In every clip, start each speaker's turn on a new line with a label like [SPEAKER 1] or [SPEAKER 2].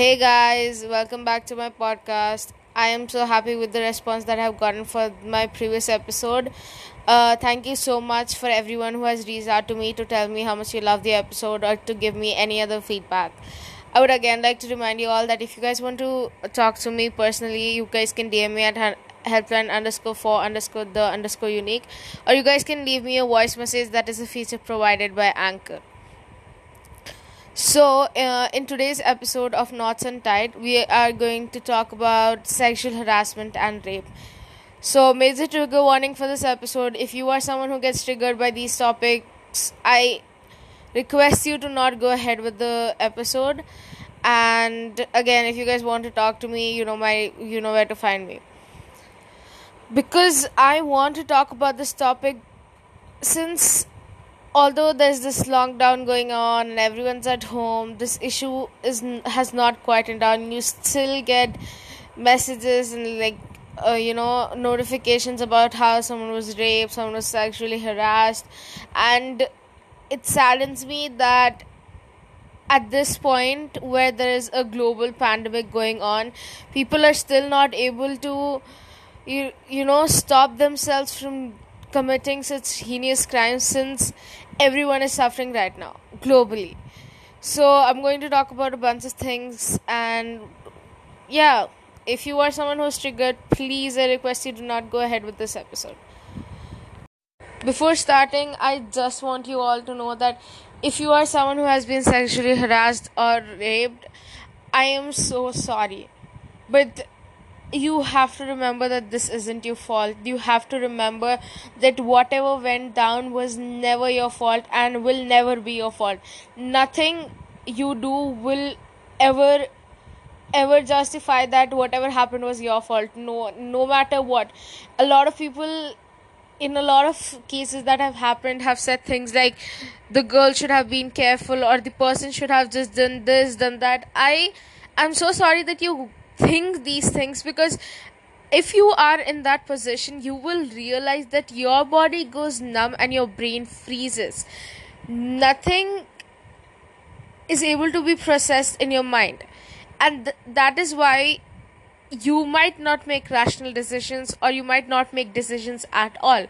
[SPEAKER 1] Hey guys, welcome back to my podcast. I am so happy with the response that I've gotten for my previous episode. Uh, thank you so much for everyone who has reached out to me to tell me how much you love the episode or to give me any other feedback. I would again like to remind you all that if you guys want to talk to me personally, you guys can DM me at helpline underscore for underscore the underscore unique, or you guys can leave me a voice message that is a feature provided by Anchor. So, uh, in today's episode of Knots and Tide, we are going to talk about sexual harassment and rape. So, major trigger warning for this episode if you are someone who gets triggered by these topics, I request you to not go ahead with the episode. And again, if you guys want to talk to me, you know my you know where to find me. Because I want to talk about this topic since although there's this lockdown going on and everyone's at home this issue is has not quieted down. You still get messages and like uh, you know notifications about how someone was raped someone was sexually harassed. And it saddens me that at this point where there is a global pandemic going on people are still not able to you you know stop themselves from committing such heinous crimes since everyone is suffering right now globally. So I'm going to talk about a bunch of things and yeah, if you are someone who's triggered, please I request you do not go ahead with this episode. Before starting, I just want you all to know that if you are someone who has been sexually harassed or raped, I am so sorry. But you have to remember that this isn't your fault. You have to remember that whatever went down was never your fault and will never be your fault. Nothing you do will ever ever justify that whatever happened was your fault. No no matter what. A lot of people in a lot of cases that have happened have said things like the girl should have been careful or the person should have just done this done that i i'm so sorry that you think these things because if you are in that position you will realize that your body goes numb and your brain freezes. Nothing is able to be processed in your mind. And th- that is why you might not make rational decisions or you might not make decisions at all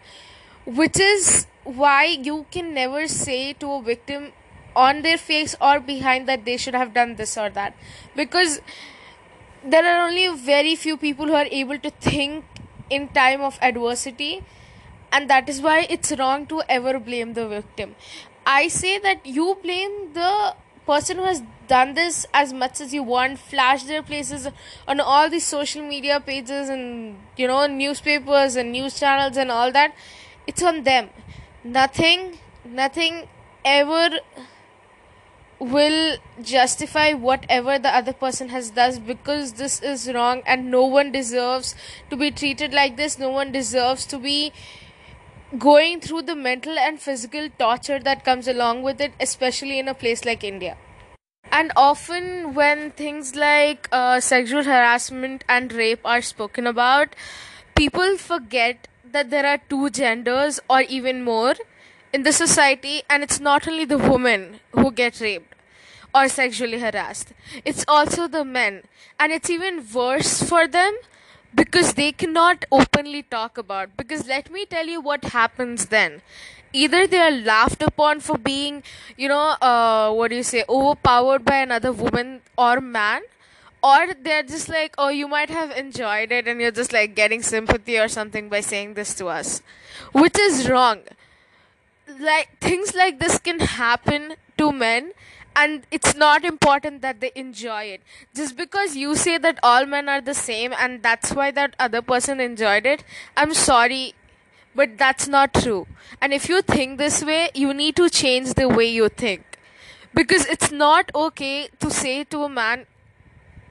[SPEAKER 1] which is why you can never say to a victim on their face or behind that they should have done this or that. Because there are only very few people who are able to think in time of adversity and that is why it's wrong to ever blame the victim. I say that you blame the person who has done this as much as you want flash their places on all these social media pages and you know newspapers and news channels and all that. It's on them. Nothing nothing ever will justify whatever the other person has does because this is wrong and no one deserves to be treated like this. No one deserves to be going through the mental and physical torture that comes along with it especially in a place like india. And often when things like uh, sexual harassment and rape are spoken about people forget that there are two genders or even more in the society and it's not only the women who get raped or sexually harassed it's also the men. And it's even worse for them because they cannot openly talk about because let me tell you what happens then. Either they are laughed upon for being you know uh, what do you say overpowered by another woman or man or they're just like oh you might have enjoyed it and you're just like getting sympathy or something by saying this to us which is wrong like things like this can happen to men and it's not important that they enjoy it. Just because you say that all men are the same and that's why that other person enjoyed it i'm sorry but that's not true. And if you think this way you need to change the way you think. Because it's not okay to say to a man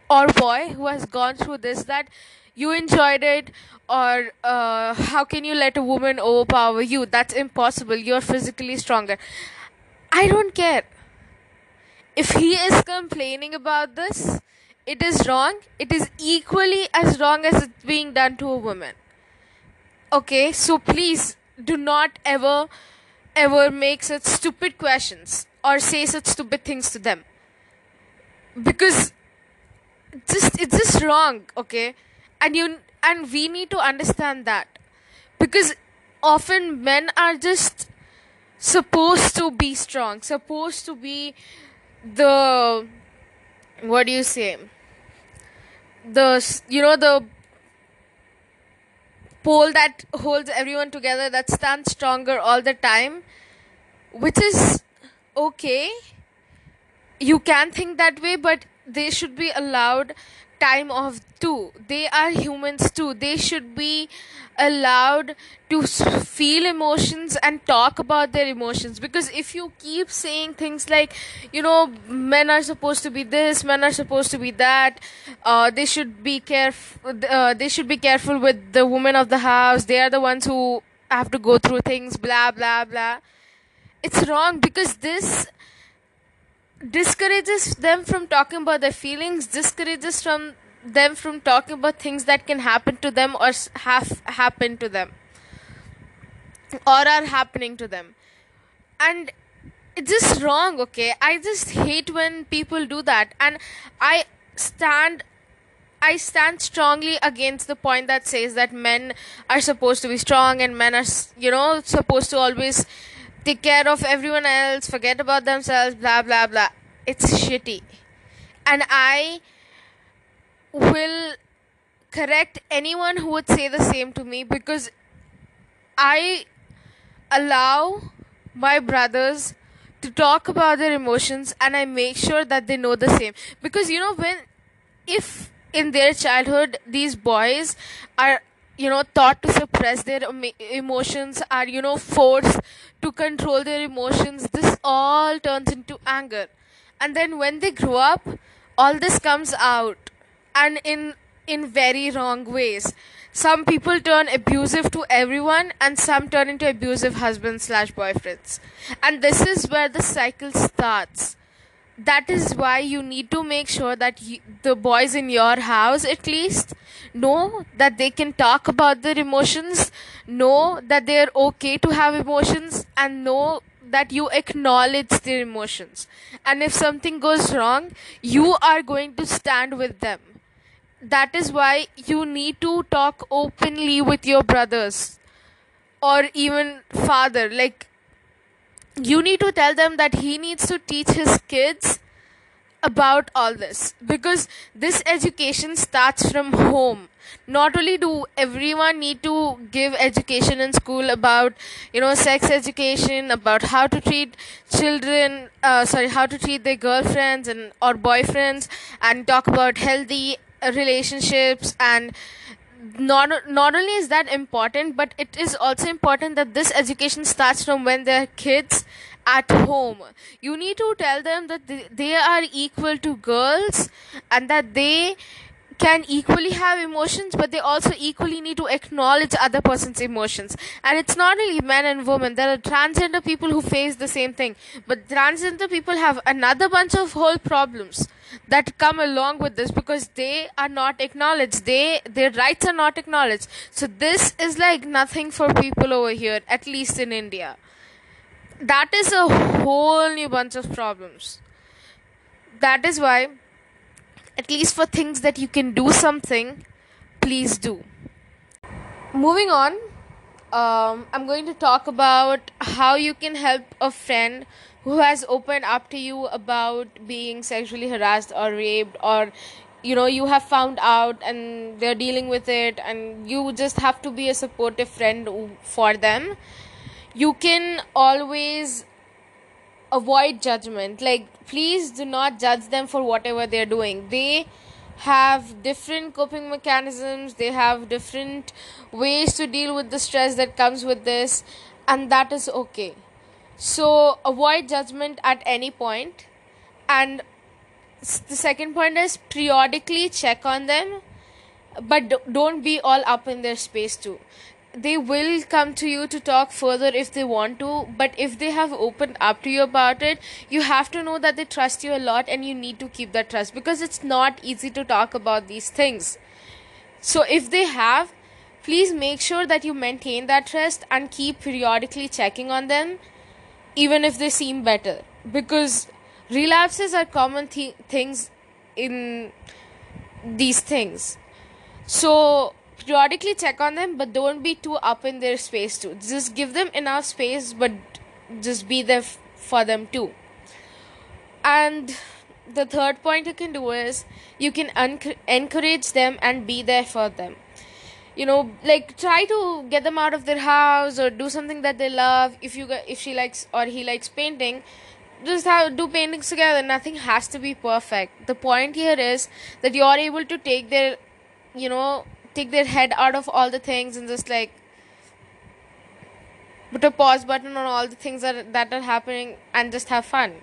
[SPEAKER 1] or boy who has gone through this that you enjoyed it or uh, how can you let a woman overpower you? That's impossible. You're physically stronger. I don't care. If he is complaining about this it is wrong. It is equally as wrong as it's being done to a woman. Okay? So please do not ever ever make such stupid questions or say such stupid things to them. Because just it's just wrong okay and you and we need to understand that. Because often men are just supposed to be strong supposed to be the what do you say? The you know the pole that holds everyone together that stands stronger all the time which is okay. You can think that way but they should be allowed time off too they are humans too. They should be allowed to feel emotions and talk about their emotions. Because if you keep saying things like you know men are supposed to be this men are supposed to be that uh, they should be careful uh, they should be careful with the women of the house. They are the ones who have to go through things blah blah blah. It's wrong because this discourages them from talking about their feelings discourages from them from talking about things that can happen to them or have happened to them or are happening to them. And it's just wrong okay? I just hate when people do that. And i stand I stand strongly against the point that says that men are supposed to be strong and men are, you know, supposed to always take care of everyone else, forget about themselves, blah, blah, blah. It's shitty. And I will correct anyone who would say the same to me because I allow my brothers to talk about their emotions and I make sure that they know the same. Because you know, when if in their childhood these boys are you know taught to suppress their emotions are you know forced to control their emotions. This all turns into anger. And then when they grow up all this comes out and in in very wrong ways. Some people turn abusive to everyone and some turn into abusive husbands slash boyfriends. And this is where the cycle starts that is why you need to make sure that you, the boys in your house at least know that they can talk about their emotions know that they are okay to have emotions and know that you acknowledge their emotions. And if something goes wrong you are going to stand with them. That is why you need to talk openly with your brothers or even father. Like you need to tell them that he needs to teach his kids about all this. Because this education starts from home. Not only do everyone need to give education in school about you know sex education about how to treat children uh, sorry how to treat their girlfriends and or boyfriends and talk about healthy relationships and not not only is that important but it is also important that this education starts from when they're kids at home. You need to tell them that they, they are equal to girls and that they can equally have emotions but they also equally need to acknowledge other person's emotions. And it's not only men and women. There are transgender people who face the same thing. But transgender people have another bunch of whole problems that come along with this because they are not acknowledged. They their rights are not acknowledged. So this is like nothing for people over here at least in india. That is a whole new bunch of problems. That is why at least for things that you can do something please do. Moving on um, i'm going to talk about how you can help a friend who has opened up to you about being sexually harassed or raped or you know you have found out and they're dealing with it and you just have to be a supportive friend for them. You can always avoid judgment. Like please do not judge them for whatever they're doing. They have different coping mechanisms. They have different ways to deal with the stress that comes with this and that is okay. So avoid judgment at any point. And the second point is periodically check on them but don't be all up in their space too they will come to you to talk further if they want to but if they have opened up to you about it you have to know that they trust you a lot and you need to keep that trust because it's not easy to talk about these things. So if they have please make sure that you maintain that trust and keep periodically checking on them even if they seem better. Because relapses are common th- things in these things. So periodically check on them but don't be too up in their space too. Just give them enough space but just be there f- for them too. And the third point you can do is you can un- encourage them and be there for them. You know like try to get them out of their house or do something that they love. If you if she likes or he likes painting just have do paintings together. Nothing has to be perfect. The point here is that you are able to take their you know take their head out of all the things and just like put a pause button on all the things that, that are happening and just have fun.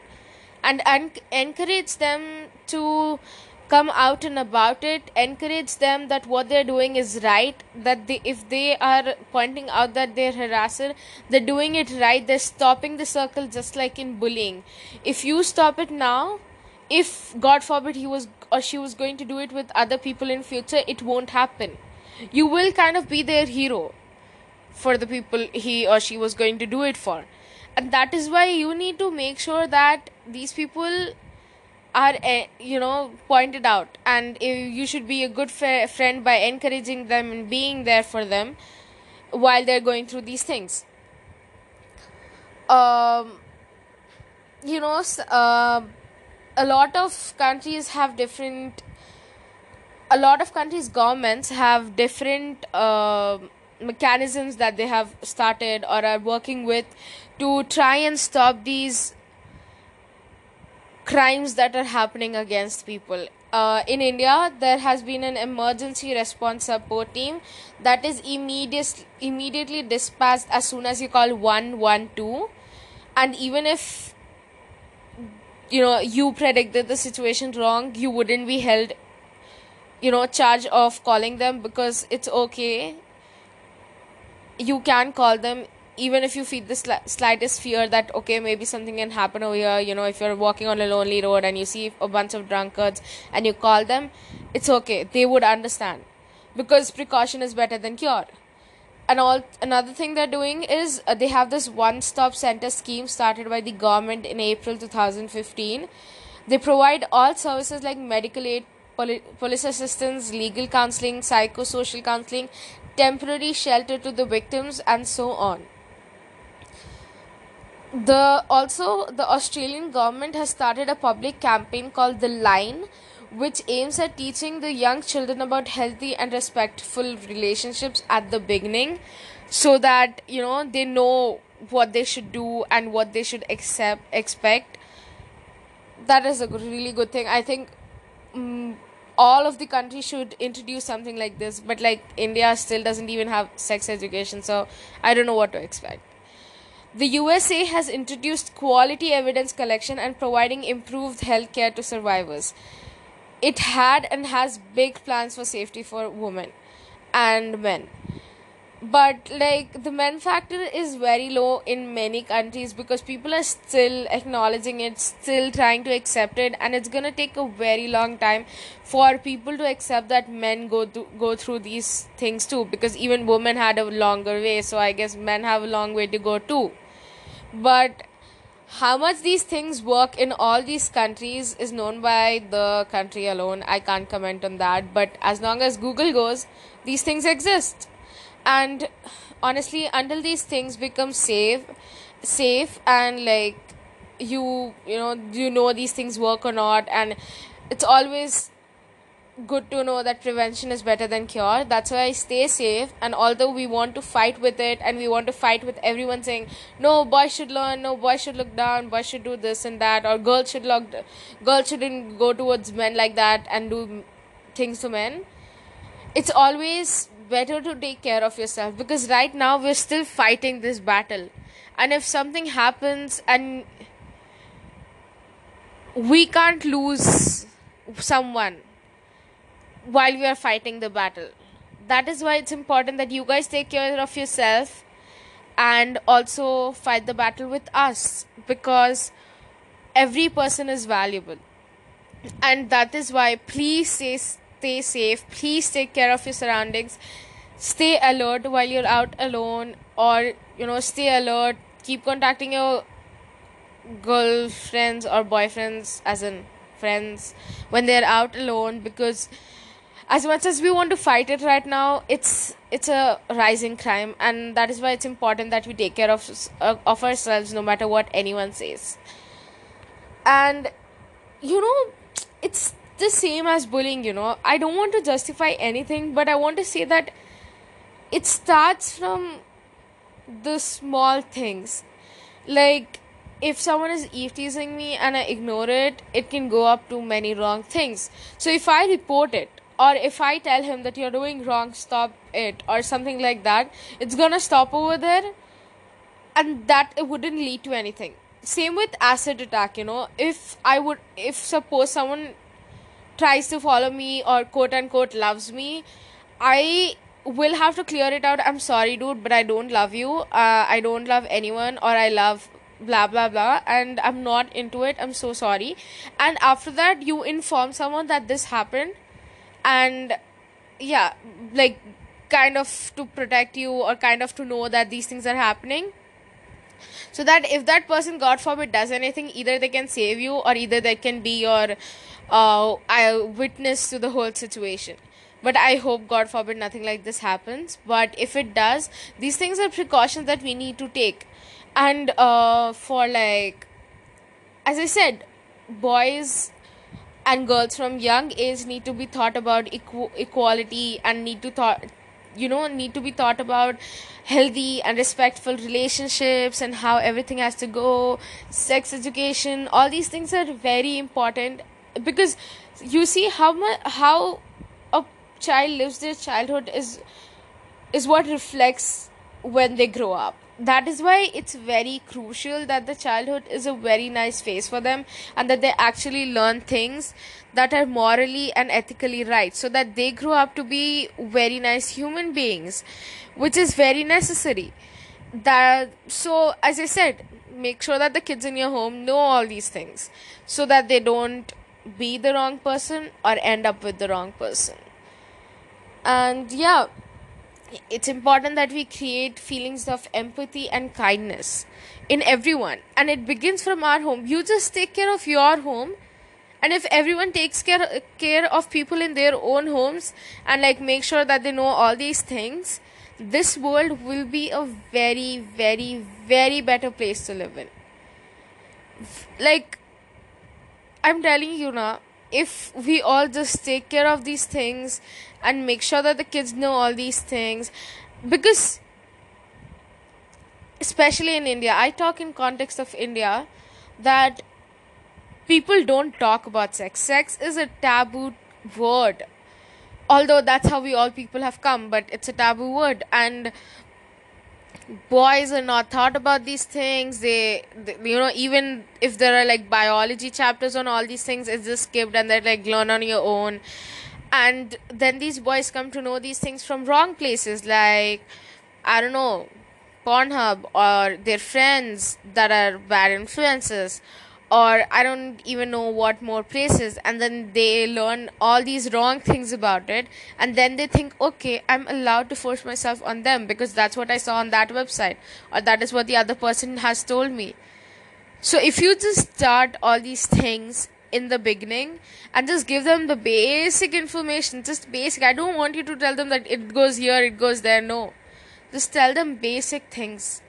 [SPEAKER 1] And un- encourage them to come out and about it. Encourage them that what they're doing is right that they if they are pointing out that they're harasser they're doing it right. They're stopping the circle just like in bullying. If you stop it now if god forbid he was or she was going to do it with other people in future it won't happen. You will kind of be their hero for the people he or she was going to do it for. And that is why you need to make sure that these people are uh, you know pointed out. And uh, you should be a good friend by encouraging them and being there for them while they're going through these things. Um you know uh, a lot of countries have different a lot of countries governments have different uh, mechanisms that they have started or are working with to try and stop these crimes that are happening against people. Uh, in India, there has been an emergency response support team that is immediate, immediately dispatched as soon as you call 112. And even if you know you predicted the situation wrong, you wouldn't be held you know charge of calling them because it's okay. You can call them even if you feel the sli- slightest fear that okay maybe something can happen over here. You know if you're walking on a lonely road and you see a bunch of drunkards and you call them it's okay. They would understand because precaution is better than cure and all another thing they're doing is uh, they have this one stop center scheme started by the government in April 2015 they provide all services like medical aid poli- police assistance legal counseling psychosocial counseling temporary shelter to the victims and so on. The also the australian government has started a public campaign called the line which aims at teaching the young children about healthy and respectful relationships at the beginning so that you know they know what they should do and what they should accept expect. That is a really good thing. I think um, all of the countries should introduce something like this but like india still doesn't even have sex education so i don't know what to expect. The USA has introduced quality evidence collection and providing improved health care to survivors. It had and has big plans for safety for women and men. But like the men factor is very low in many countries because people are still acknowledging it, still trying to accept it, and it's gonna take a very long time for people to accept that men go to go through these things too. Because even women had a longer way, so I guess men have a long way to go too but how much these things work in all these countries is known by the country alone. I can't comment on that but as long as google goes these things exist. And honestly until these things become safe safe and like you you know you know these things work or not and it's always good to know that prevention is better than cure. That's why I stay safe. And although we want to fight with it and we want to fight with everyone saying, no, boys should learn, no, boys should look down, boys should do this and that, or girls should look, girls shouldn't go towards men like that and do things to men. It's always better to take care of yourself because right now we're still fighting this battle. And if something happens and we can't lose someone while we are fighting the battle. That is why it's important that you guys take care of yourself and also fight the battle with us because every person is valuable. And that is why please stay, stay safe, please take care of your surroundings, stay alert while you're out alone, or you know, stay alert, keep contacting your girlfriends or boyfriends, as in friends, when they're out alone because as much as we want to fight it right now it's it's a rising crime and that is why it's important that we take care of uh, of ourselves no matter what anyone says. And you know it's the same as bullying you know. I don't want to justify anything but i want to say that it starts from the small things. Like if someone is eve teasing me and i ignore it it can go up to many wrong things. So if i report it or if i tell him that you're doing wrong stop it or something like that it's gonna stop over there and that it wouldn't lead to anything. Same with acid attack you know. If i would if suppose someone tries to follow me or quote unquote loves me i will have to clear it out. I'm sorry dude but i don't love you. Uh, i don't love anyone or i love blah blah blah and i'm not into it. I'm so sorry. And after that you inform someone that this happened and yeah like kind of to protect you or kind of to know that these things are happening. So that if that person god forbid does anything either they can save you or either they can be your uh, witness to the whole situation. But i hope god forbid nothing like this happens. But if it does these things are precautions that we need to take. And uh, for like as i said boys and girls from young age need to be thought about equ- equality and need to thought you know need to be thought about healthy and respectful relationships and how everything has to go sex education all these things are very important because you see how much how a child lives their childhood is is what reflects when they grow up that is why it's very crucial that the childhood is a very nice phase for them and that they actually learn things that are morally and ethically right so that they grow up to be very nice human beings which is very necessary. That so as i said make sure that the kids in your home know all these things so that they don't be the wrong person or end up with the wrong person. And yeah it's important that we create feelings of empathy and kindness in everyone. And it begins from our home. You just take care of your home. And if everyone takes care care of people in their own homes and like make sure that they know all these things this world will be a very very very better place to live in. Like i'm telling you now if we all just take care of these things and make sure that the kids know all these things because especially in india i talk in context of india that people don't talk about sex. Sex is a taboo word although that's how we all people have come but it's a taboo word. And boys are not thought about these things. They, they, you know even if there are like biology chapters on all these things it's just skipped and they're like learn on your own. And then these boys come to know these things from wrong places like i don't know pornhub or their friends that are bad influences or I don't even know what more places, and then they learn all these wrong things about it, and then they think, okay, I'm allowed to force myself on them because that's what I saw on that website, or that is what the other person has told me. So if you just start all these things in the beginning and just give them the basic information, just basic, I don't want you to tell them that it goes here, it goes there, no. Just tell them basic things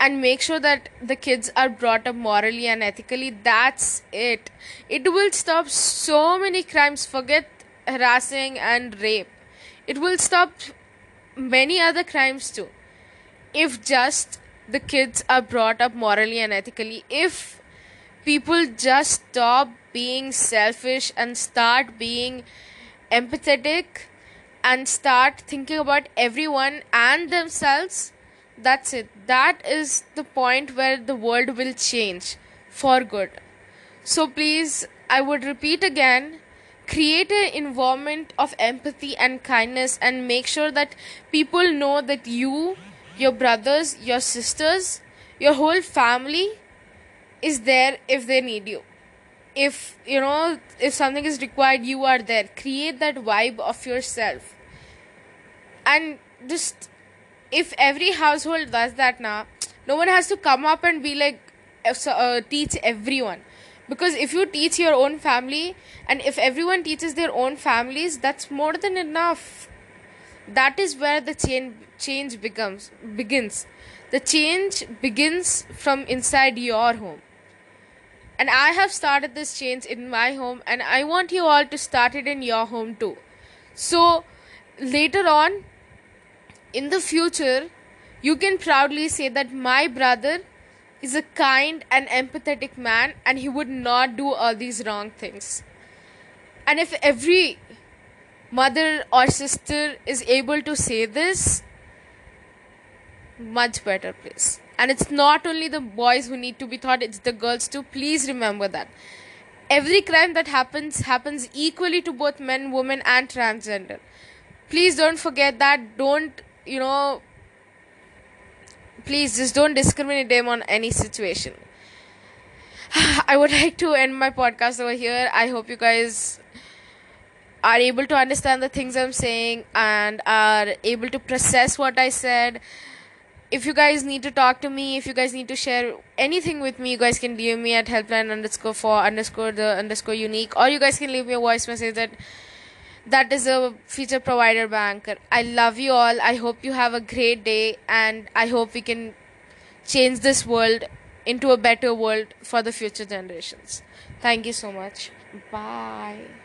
[SPEAKER 1] and make sure that the kids are brought up morally and ethically that's it. It will stop so many crimes forget harassing and rape. It will stop many other crimes too. If just the kids are brought up morally and ethically if people just stop being selfish and start being empathetic and start thinking about everyone and themselves that's it. That is the point where the world will change for good. So please i would repeat again create an environment of empathy and kindness and make sure that people know that you your brothers your sisters your whole family is there if they need you. If you know if something is required you are there. Create that vibe of yourself. And just if every household does that now, no one has to come up and be like uh, uh, teach everyone. Because if you teach your own family and if everyone teaches their own families that's more than enough. That is where the change change becomes begins. The change begins from inside your home. And i have started this change in my home and i want you all to start it in your home too. So later on in the future you can proudly say that my brother is a kind and empathetic man and he would not do all these wrong things. And if every mother or sister is able to say this, much better place. And it's not only the boys who need to be taught, it's the girls too. Please remember that. Every crime that happens happens equally to both men, women, and transgender. Please don't forget that. Don't, you know, please just don't discriminate them on any situation. I would like to end my podcast over here. I hope you guys are able to understand the things i'm saying and are able to process what i said. If you guys need to talk to me if you guys need to share anything with me you guys can dm me at helpline underscore for underscore the underscore unique or you guys can leave me a voice message that that is a feature provider by Anchor. I love you all. I hope you have a great day and i hope we can change this world into a better world for the future generations. Thank you so much. Bye